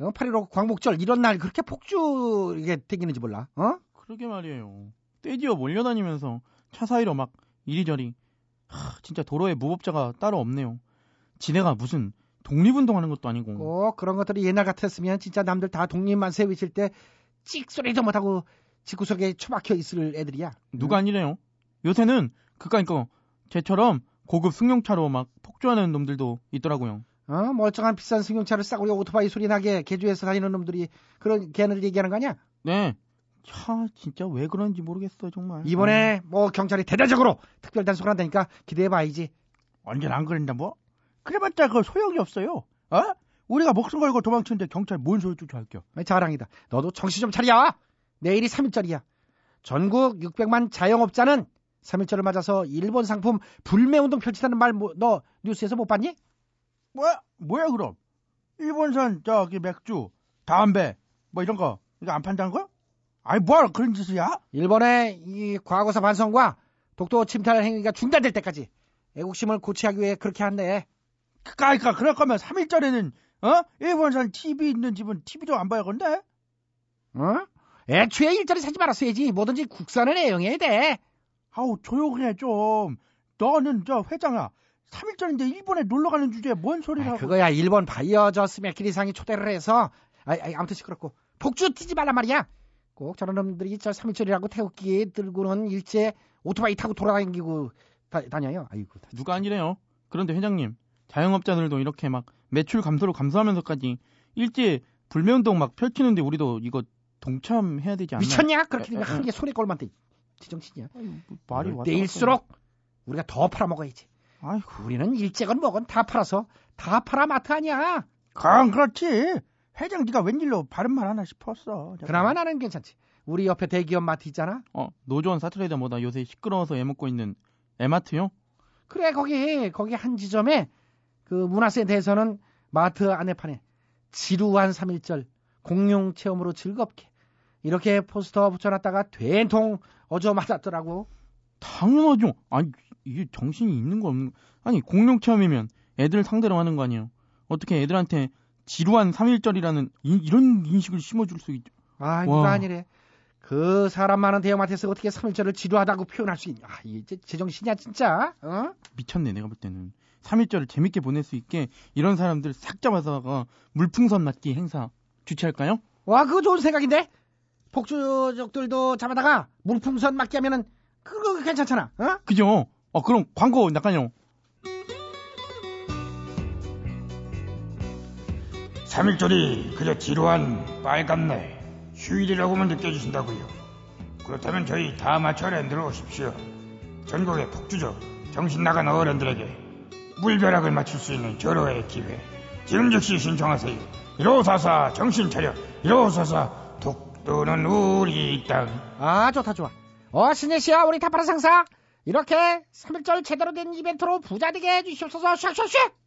어, 8.15 광복절 이런 날 그렇게 폭주 이게 땡기는지 몰라. 어? 그러게 말이에요. 떼지어 몰려다니면서 차 사이로 막 이리저리. 하, 진짜 도로에 무법자가 따로 없네요. 지네가 무슨 독립운동하는 것도 아니고. 꼭 그런 것들이 옛날 같았으면 진짜 남들 다 독립만 세우실 때 찍 소리도 못하고 집구석에 처박혀 있을 애들이야. 누가 아니래요. 요새는 그까니까 쟤처럼 고급 승용차로 막 폭주하는 놈들도 있더라고요. 어, 멀쩡한 비싼 승용차를 싸구려 오토바이 소리 나게 개조해서 다니는 놈들이 그런 걔네들 얘기하는 거 아니야? 네. 차 진짜 왜 그런지 모르겠어 정말. 이번에 뭐 경찰이 대대적으로 특별 단속을 한다니까 기대해 봐야지. 완전 안 그런다 뭐? 그래봤자 그 소용이 없어요. 어? 우리가 목숨 걸고 도망치는데 경찰 뭔 소리 쫓아할겨? 자랑이다. 너도 정신 좀 차려. 내일이 3일절이야. 전국 600만 자영업자는 3일절을 맞아서 일본 상품 불매운동 펼치다는 말 너 뉴스에서 못 봤니? 뭐야? 뭐야 그럼? 일본산 저기 맥주, 담배 뭐 이런 거 이거 안 판다는 거야? 아니 뭐하러 그런 짓이야? 일본의 이 과거사 반성과 독도 침탈 행위가 중단될 때까지 애국심을 고취하기 위해 그렇게 한대. 그러니까 그럴 거면 3일절에는 어? 일본산 TV 있는 집은 TV도 안 봐야 건데? 어? 애초에 일자리 사지 말았어야지. 뭐든지 국산을 애용해야 돼. 아우 조용해 좀. 너는 저 회장아. 3일 전인데 일본에 놀러 가는 주제에 뭔 소리를 하고. 그거야 일본 바이어저 스매키리상이 초대를 해서 아, 아, 아무튼 시끄럽고 폭주 튀지 말란 말이야. 꼭 저런 놈들이 저 3일절이라고 태극기 들고는 일제 오토바이 타고 돌아다니고 다, 다녀요. 아이고. 누가 아니래요. 그런데 회장님, 자영업자들도 이렇게 막 매출 감소를 감수하면서까지 일제 불매운동 막 펼치는데 우리도 이거 동참해야 되지 않나? 미쳤냐? 그렇게 되면 한개 손에 걸만데 지정치냐? 뭐 말이 내일수록 우리가 더 팔아먹어야지. 아이고. 우리는 일제건 뭐건 다 팔아서 다 팔아 마트 아니야. 그럼 그렇지. 회장 네가 웬일로 바른 말 하나 싶었어. 그나마 나는 괜찮지. 우리 옆에 대기업 마트 있잖아. 어, 노조원 사트레이더보다 요새 시끄러워서 애먹고 있는 에마트요? 그래 거기 거기 한 지점에 그 문화센터에서는 마트 안내판에 지루한 3.1절 공룡 체험으로 즐겁게 이렇게 포스터 붙여놨다가 된통 어저 맞았더라고. 당연하죠. 아니 이게 정신이 있는 거 없는 거. 아니 공룡 체험이면 애들 상대로 하는 거 아니에요. 어떻게 애들한테 지루한 3.1절이라는 이, 런 인식을 심어줄 수 있죠. 아 이거 와. 아니래. 그 사람 많은 대형마트에서 어떻게 3.1절을 지루하다고 표현할 수 있냐. 아, 이제 제정신이야 진짜. 어? 미쳤네 내가 볼 때는 3.1절을 재밌게 보낼 수 있게 이런 사람들 싹 잡아다가 물풍선 맞기 행사 주최할까요? 와 그거 좋은 생각인데. 폭주족들도 잡아다가 물풍선 맞게 하면은 그거 괜찮잖아. 어? 그죠? 어 그럼 광고 약간요. 3일절이 그저 지루한 빨간날 휴일이라고만 느껴지신다고요. 그렇다면 저희 다 맞춰 랜드로 오십시오. 전국의 폭주족, 정신 나간 어른들에게 물벼락을 맞출 수 있는 절호의 기회. 지금 즉시 신청하세요. 1544 정신 차려. 1544 독도는 우리 땅. 아 좋다 좋아. 어 신예씨야 우리 타파라 상사 이렇게 3일절 제대로 된 이벤트로 부자 되게 해주시옵소서 샥샥샥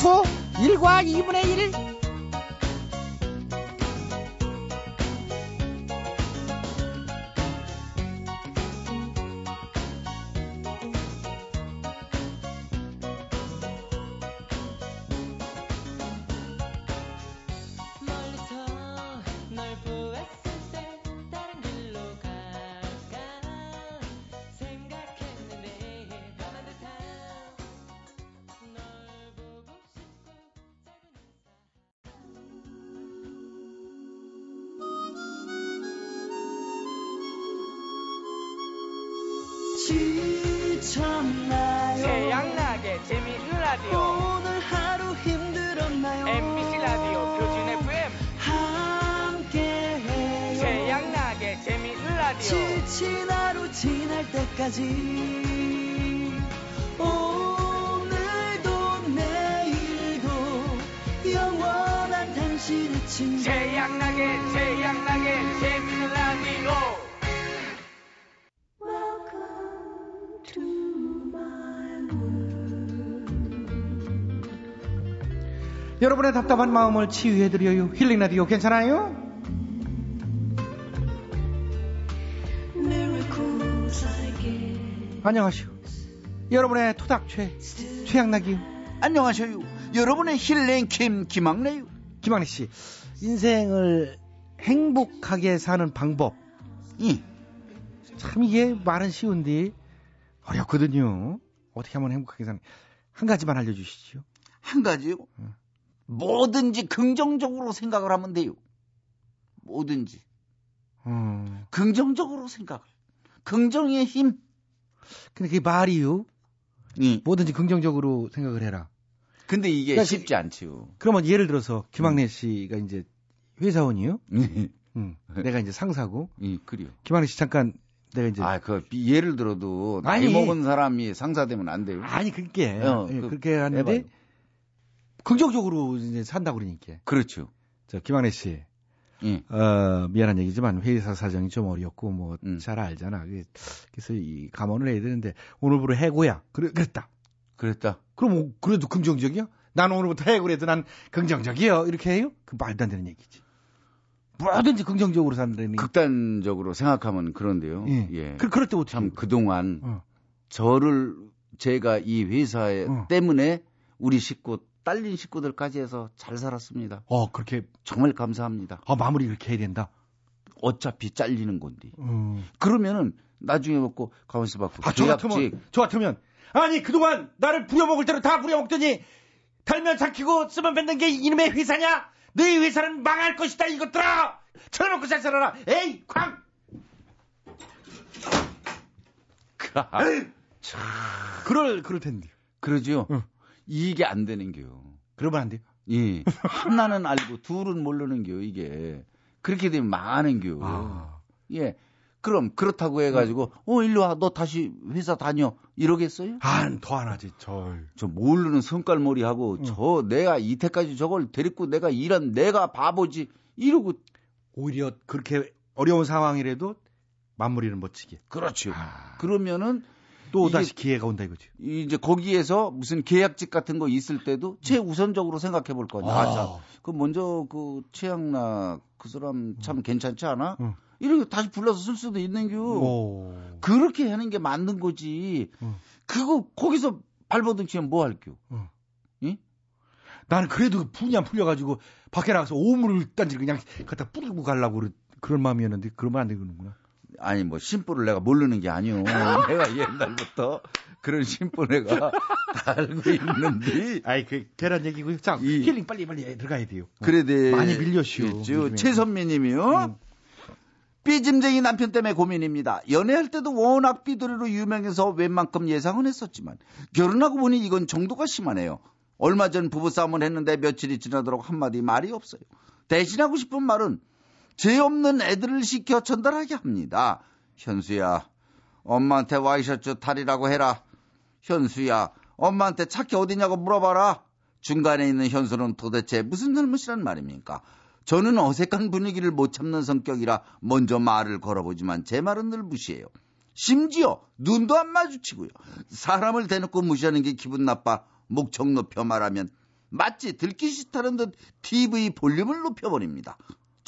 투투 1과 2분의 1 여러분의 답답한 마음을 치유해드려요. 힐링라디오 괜찮아요? 안녕하세요. 여러분의 토닥최 최양락이요. 안녕하세요. 여러분의 힐링 김 김학래요. 김학래 씨, 인생을 행복하게 사는 방법. 예. 참 이게 말은 쉬운데 어렵거든요. 어떻게 하면 행복하게 사는 한 가지만 알려주시죠. 한 가지요? 응. 뭐든지 긍정적으로 생각을 하면 돼요. 뭐든지 음. 긍정적으로 생각을. 긍정의 힘. 근데 그게 말이요. 이. 뭐든지 긍정적으로 생각을 해라. 근데 이게 그러니까 쉽지 않지요. 그러면 예를 들어서 김학래 씨가 이제 회사원이요. 예. 응. 내가 이제 상사고. 예, 그래요. 김학래 씨 잠깐 내가 이제 아, 그 비- 예를 들어도 나이 아니. 먹은 사람이 상사 되면 안 돼요. 아니 그게 어, 예, 그- 그렇게 하는데 해봐요. 긍정적으로 이제 산다 고 그러니까. 그렇죠. 저 김학래 씨. 예. 어, 미안한 얘기지만 회사 사정이 좀 어렵고 뭐잘 음. 알잖아. 그래서 이 감원을 해야 되는데 오늘부로 해고야. 그래 그랬다. 그랬다. 그럼 그래도 긍정적이야? 난 오늘부터 해고래도 난 긍정적이요. 이렇게 해요? 그 말도 안 되는 얘기지. 뭐든지 긍정적으로 산다는 극단적으로 생각하면 그런데요. 예. 예. 그, 그럴 때 어떻게 참 그동안 어. 저를 제가 이 회사에 어. 때문에 우리 식구 딸린 식구들까지 해서 잘 살았습니다. 어 그렇게 정말 감사합니다. 아 마무리 이렇게 해야 된다. 어차피 잘리는 건데. 음. 그러면은 나중에 먹고 가만있어 봐. 아, 저 같으면, 저 같으면. 아니, 그동안 나를 부려먹을 대로 다 부려먹더니, 달면 삼키고 쓰면 뱉는 게 이놈의 회사냐? 너희 회사는 망할 것이다, 이것들아! 쳐놓고 잘 살아라! 에이, 쾅! 그럴, 그럴 텐데. 그러죠. 이게 안 되는 게요. 그러면 안 돼요? 예. 하나는 알고 둘은 모르는 게요, 이게. 그렇게 되면 망하는 게요. 아. 예. 그럼 그렇다고 해가지고 어 일로 와 너 다시 회사 다녀 이러겠어요? 안, 더안 하지, 절. 저 모르는 성깔머리 하고 저 내가 이때까지 저걸 데리고 내가 일한 내가 바보지 이러고 오히려 그렇게 어려운 상황이라도 마무리는 멋지게. 그렇죠. 그러면은 또 다시 기회가 온다 이거지. 이제 거기에서 무슨 계약직 같은 거 있을 때도 최우선적으로 생각해 볼 거냐. 아, 자, 그 먼저 그 최양락 그 사람 참 괜찮지 않아? 응. 이렇게 다시 불러서 쓸 수도 있는 겨. 오. 그렇게 하는 게 맞는 거지. 그거 거기서 발버둥 치면 뭐 할겨? 나는 그래도 분이 안 풀려가지고 밖에 나가서 오물을 딴지 그냥 갖다 뿌리고 가려고 그런 마음이었는데 그러면 안 되는구나. 아니 뭐 심보를 내가 모르는 게 아니오. 내가 옛날부터 그런 심보 내가 다 알고 있는데. 아이 그 계란 얘기고요. 자 이- 힐링 빨리 빨리 들어가야 돼요. 그래 돼. 많이 밀려시오. 최선미님이요. 삐짐쟁이 남편 때문에 고민입니다. 연애할 때도 워낙 삐돌이로 유명해서 웬만큼 예상은 했었지만 결혼하고 보니 이건 정도가 심하네요. 얼마 전 부부싸움을 했는데 며칠이 지나도록 한마디 말이 없어요. 대신하고 싶은 말은 죄 없는 애들을 시켜 전달하게 합니다. 현수야, 엄마한테 와이셔츠 탈이라고 해라. 현수야, 엄마한테 차키 어디냐고 물어봐라. 중간에 있는 현수는 도대체 무슨 잘못이란 말입니까? 저는 어색한 분위기를 못 참는 성격이라 먼저 말을 걸어보지만 제 말은 늘 무시해요. 심지어 눈도 안 마주치고요. 사람을 대놓고 무시하는 게 기분 나빠 목청 높여 말하면 마치 들기 싫다는 듯 TV 볼륨을 높여버립니다.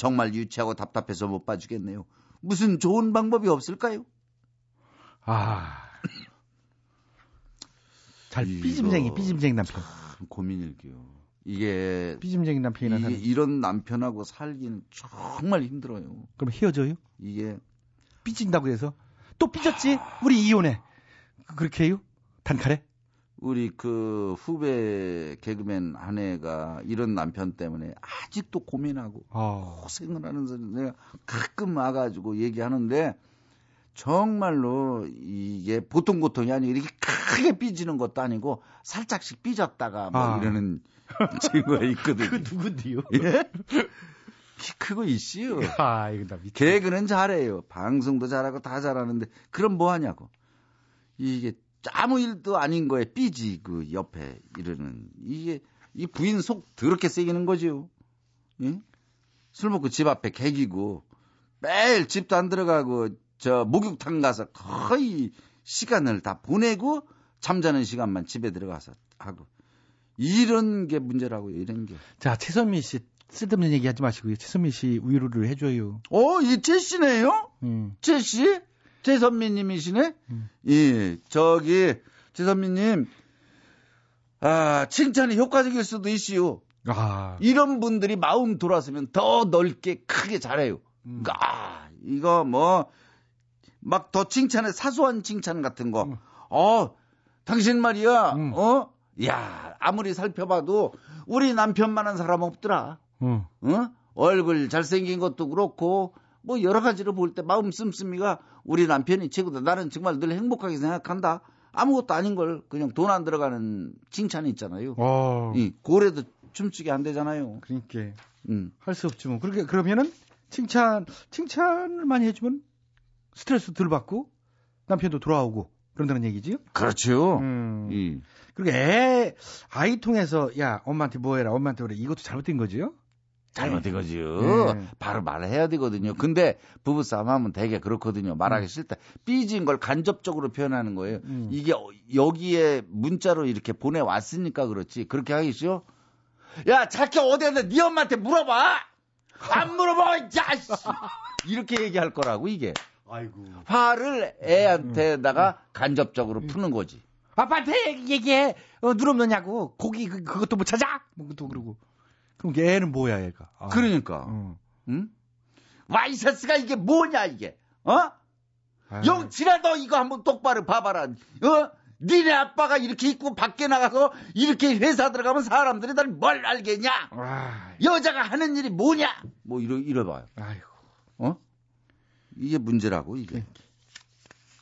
정말 유치하고 답답해서 못 봐주겠네요. 무슨 좋은 방법이 없을까요? 아. 잘 삐짐쟁이 삐짐쟁이 남편. 참 고민일게요. 이게 삐짐쟁이 남편이나 이게. 이런 남편하고 살기는 정말 힘들어요. 그럼 헤어져요? 이게 삐진다고 해서 또 삐졌지? 우리 이혼해. 그- 그렇게 해요? 단칼에? 우리 그 후배 개그맨 한 애가 이런 남편 때문에 아직도 고민하고 아. 고생을 하는 사람 내가 가끔 와가지고 얘기하는데 정말로 이게 보통 고통이 아니고 이렇게 크게 삐지는 것도 아니고 살짝씩 삐졌다가 뭐 아. 이러는 친구가 있거든요. 그 누군데요? 예? 키 크고 있어요. 아, 이거 나. 개그는 잘해요. 방송도 잘하고 다 잘하는데 그럼 뭐 하냐고. 이게 아무 일도 아닌 거에 삐지 그 옆에 이러는 이게 이 부인 속 더럽게 새기는 거지요. 예? 술 먹고 집 앞에 개기고 매일 집도 안 들어가고 저 목욕탕 가서 거의 시간을 다 보내고 잠자는 시간만 집에 들어가서 하고 이런 게 문제라고요. 이런 게. 자, 최선미 씨 쓸데없는 얘기 하지 마시고요. 최선미 씨 위로를 해줘요. 어, 이 제시네요? 음. 제시? 최선미님이시네? 음. 예, 저기, 최선미님, 아, 칭찬이 효과적일 수도 있시요. 아, 이런 분들이 마음 돌아서면 더 넓게 크게 잘해요. 음. 아, 이거 뭐, 막 더 칭찬해, 사소한 칭찬 같은 거. 음. 어, 당신 말이야, 어? 야, 아무리 살펴봐도 우리 남편만한 사람 없더라. 어. 어? 얼굴 잘생긴 것도 그렇고, 뭐 여러 가지로 볼 때 마음 씀씀이가 우리 남편이 최고다. 나는 정말 늘 행복하게 생각한다. 아무것도 아닌 걸 그냥 돈 안 들어가는 칭찬이 있잖아요. 어. 이 고래도 춤추게 안 되잖아요. 그러니까 음. 할 수 없지 뭐. 그렇게 그러면은 칭찬 칭찬을 많이 해주면 스트레스 덜 받고 남편도 돌아오고 그런다는 얘기지요? 그렇죠. 음. 이. 그리고 애 아이 통해서 야 엄마한테 뭐해라 엄마한테 그래 이것도 잘못된 거지요? 잘못된 거지요. 네. 바로 말을 해야 되거든요. 근데 부부싸움 하면 되게 그렇거든요. 말하기 싫다. 삐진 걸 간접적으로 표현하는 거예요. 음. 이게 어- 여기에 문자로 이렇게 보내왔으니까 그렇지. 그렇게 하기 싫어? 야, 자기 어디 갔는데 네 엄마한테 물어봐! 안 물어봐! 야, 씨! 이렇게 얘기할 거라고, 이게. 아이고. 화를 애한테다가 간접적으로 푸는 거지. 아빠한테 얘기해. 어, 눈 없느냐고. 고기 그, 그것도 못 찾아? 뭐 그것도 그러고. 그럼 얘는 뭐야 얘가? 아. 그러니까. 어. 응? 와이셔츠가 이게 뭐냐, 이게? 어? 영치라 너 이거 한번 똑바로 봐봐라. 어? 니네 아빠가 이렇게 입고 밖에 나가서 이렇게 회사 들어가면 사람들이 날 뭘 알겠냐? 여자가 하는 일이 뭐냐? 뭐 이러 이러봐요. 아이고. 어? 이게 문제라고 이게.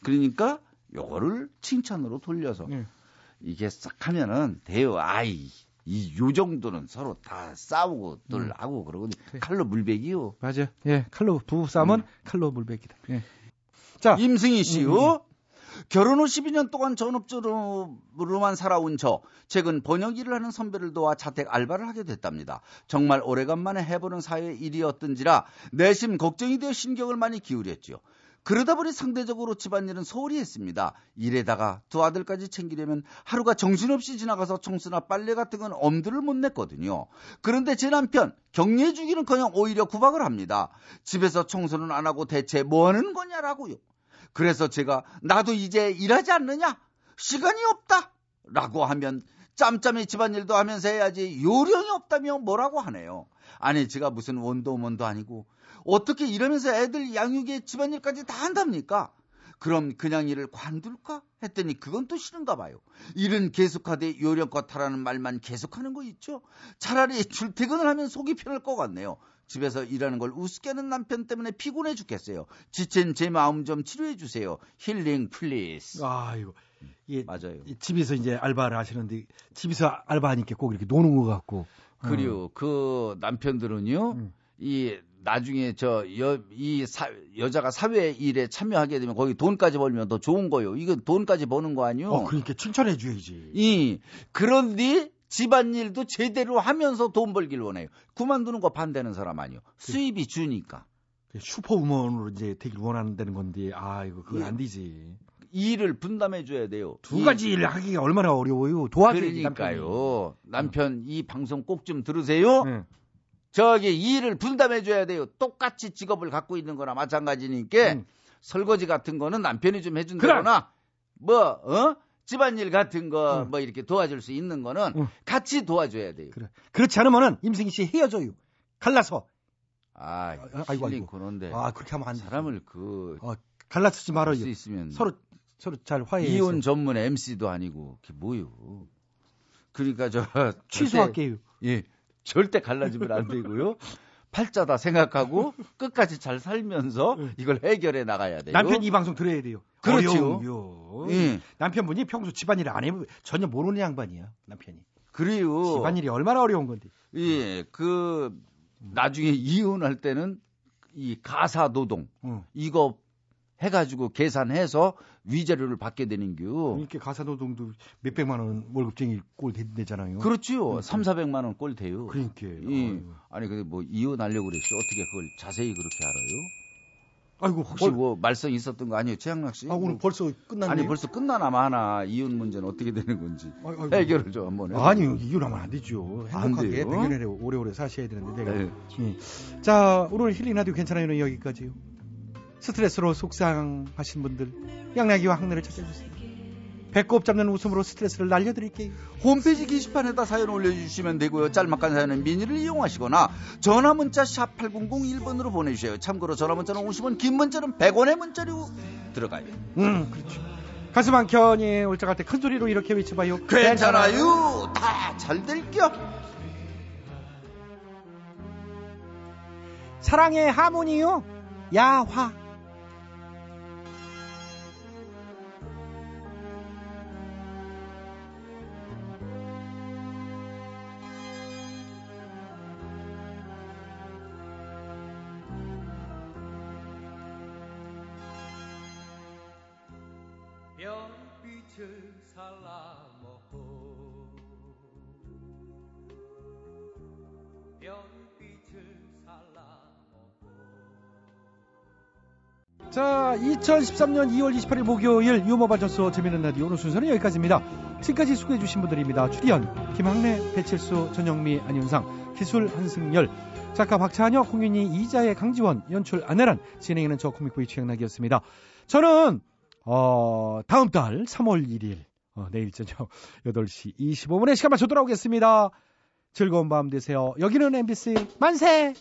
그러니까 요거를 칭찬으로 돌려서 이게 싹 하면은 돼요. 아이 이 요 정도는 서로 다 싸우고들 음. 하고 그러거든. 칼로 물베기요. 맞아. 예, 칼로 부부 싸움은 칼로 물베기다. 예. 자, 임승희 씨요. 결혼 후 12년 동안 전업주로만 살아온 저, 최근 번역 일을 하는 선배를 도와 자택 알바를 하게 됐답니다. 정말 오래간만에 해보는 사회 일이었던지라 내심 걱정이 되어 신경을 많이 기울였죠. 그러다 보니 상대적으로 집안일은 소홀히 했습니다. 일에다가 두 아들까지 챙기려면 하루가 정신없이 지나가서 청소나 빨래 같은 건 엄두를 못 냈거든요. 그런데 제 남편 격려해 주기는커녕 오히려 구박을 합니다. 집에서 청소는 안 하고 대체 뭐 하는 거냐라고요. 그래서 제가 나도 이제 일하지 않느냐? 시간이 없다. 라고 하면 짬짬이 집안일도 하면서 해야지 요령이 없다며 뭐라고 하네요. 아니 제가 무슨 원도우먼도 아니고 어떻게 이러면서 애들 양육에 집안일까지 다 한답니까? 그럼 그냥 일을 관둘까? 했더니 그건 또 싫은가 봐요. 일은 계속하되 요령껏 하라는 말만 계속하는 거 있죠? 차라리 출퇴근을 하면 속이 편할 것 같네요. 집에서 일하는 걸 우습게 하는 남편 때문에 피곤해 죽겠어요. 지친 제 마음 좀 치료해 주세요. Healing please. 아이고. 예, 맞아요. 이 집에서 이제 알바를 하시는데 집에서 알바하니까 꼭 이렇게 노는 것 같고. 그리고 그 남편들은요, 음. 이 나중에 저여이 여자가 사회 일에 참여하게 되면 거기 돈까지 벌면 더 좋은 거요. 이건 돈까지 버는 거 아니요? 어, 그러니까 칭찬해 줘야지. 이 그런데 집안일도 제대로 하면서 돈 벌길 원해요. 그만두는 거 반대하는 사람 아니요. 수입이 주니까. 슈퍼우먼으로 이제 되길 원한다는 건데, 아, 이거 그건 예. 안 되지. 일을 분담해 줘야 돼요. 두 가지 일을 하기가 얼마나 어려워요. 도와줘야지. 그러니까요. 남편 이 방송 꼭 좀 들으세요. 네. 저기 일을 분담해 줘야 돼요. 똑같이 직업을 갖고 있는 거나 마찬가지니까 음. 설거지 같은 거는 남편이 좀 해준다거나 뭐 어? 집안일 같은 거 뭐 이렇게 도와줄 수 있는 거는 같이 도와줘야 돼요. 그래. 그렇지 않으면은 임승희 씨 헤어져요. 갈라서. 아, 아이고, 아이고. 그런데 아, 그렇게 하면 안 돼. 사람을 그 어, 갈라쓰지 말아요. 수 있으면 서로 서로 잘 화해해서. 이혼 전문 MC도 아니고 그게 뭐요? 그러니까 저 취소할게요. 예, 절대 갈라지면 안 되고요. 팔자다 생각하고 끝까지 잘 살면서 이걸 해결해 나가야 돼요. 남편이 이 방송 들어야 돼요. 그렇죠. 예. 남편분이 평소 집안일을 안 해보 전혀 모르는 양반이야. 남편이. 그래요. 집안일이 얼마나 어려운 건데. 예, 그 나중에 이혼할 때는 이 가사 노동 응. 이거 해가지고 계산해서 위자료를 받게 되는 겨. 이렇게 가사노동도 몇 백만 원 월급쟁이 꼴 되잖아요. 그렇지요. 3, 400만 원 꼴 돼요. 그러니까. 예. 아니 근데 뭐 이혼하려고 그랬어. 어떻게 그걸 자세히 그렇게 알아요? 아이고 혹시 뭐 말썽 있었던 거 아니에요, 최양락 씨? 아, 오늘 뭐- 벌써 끝났네요. 아니 벌써 끝나나 마나 이혼 문제는 어떻게 되는 건지 아이고. 해결을 좀 한번 해. 아니요, 이혼하면 안 되죠. 안 행복하게? 백년에 오래오래 사셔야 되는데 내가. 네. 예. 자, 오늘 힐링 라디오 괜찮아요는 여기까지요. 스트레스로 속상하신 분들 양락이와 항내를 찾아주세요. 배꼽 잡는 웃음으로 스트레스를 날려드릴게요. 홈페이지 게시판에다 사연 올려주시면 되고요. 짤막한 사연은 미니를 이용하시거나 전화 문자 샵 8001번으로 보내주세요. 참고로 전화 문자는 50원, 긴 문자는 100원의 문자로 들어가요. 음, 그렇죠. 가슴 한 켠이 올짝할 때 큰 소리로 이렇게 외쳐봐요. 괜찮아요. 다 잘 될겨. 사랑의 하모니요. 야화. 자, 2013년 2월 28일 목요일 유머 발전소 재미있는 라디오 오늘 순서는 여기까지입니다. 지금까지 수고해주신 분들입니다. 출연 김학래, 배칠수, 전영미, 안윤상, 기술 한승열, 작가 박찬혁, 홍윤희, 이자의 강지원, 연출 안혜란, 진행하는 저 코믹보이 최양락이었습니다. 저는 어, 다음 달 3월 1일 어, 내일 저녁 8시 25분에 시간 맞춰 돌아오겠습니다. 즐거운 밤 되세요. 여기는 MBC 만세!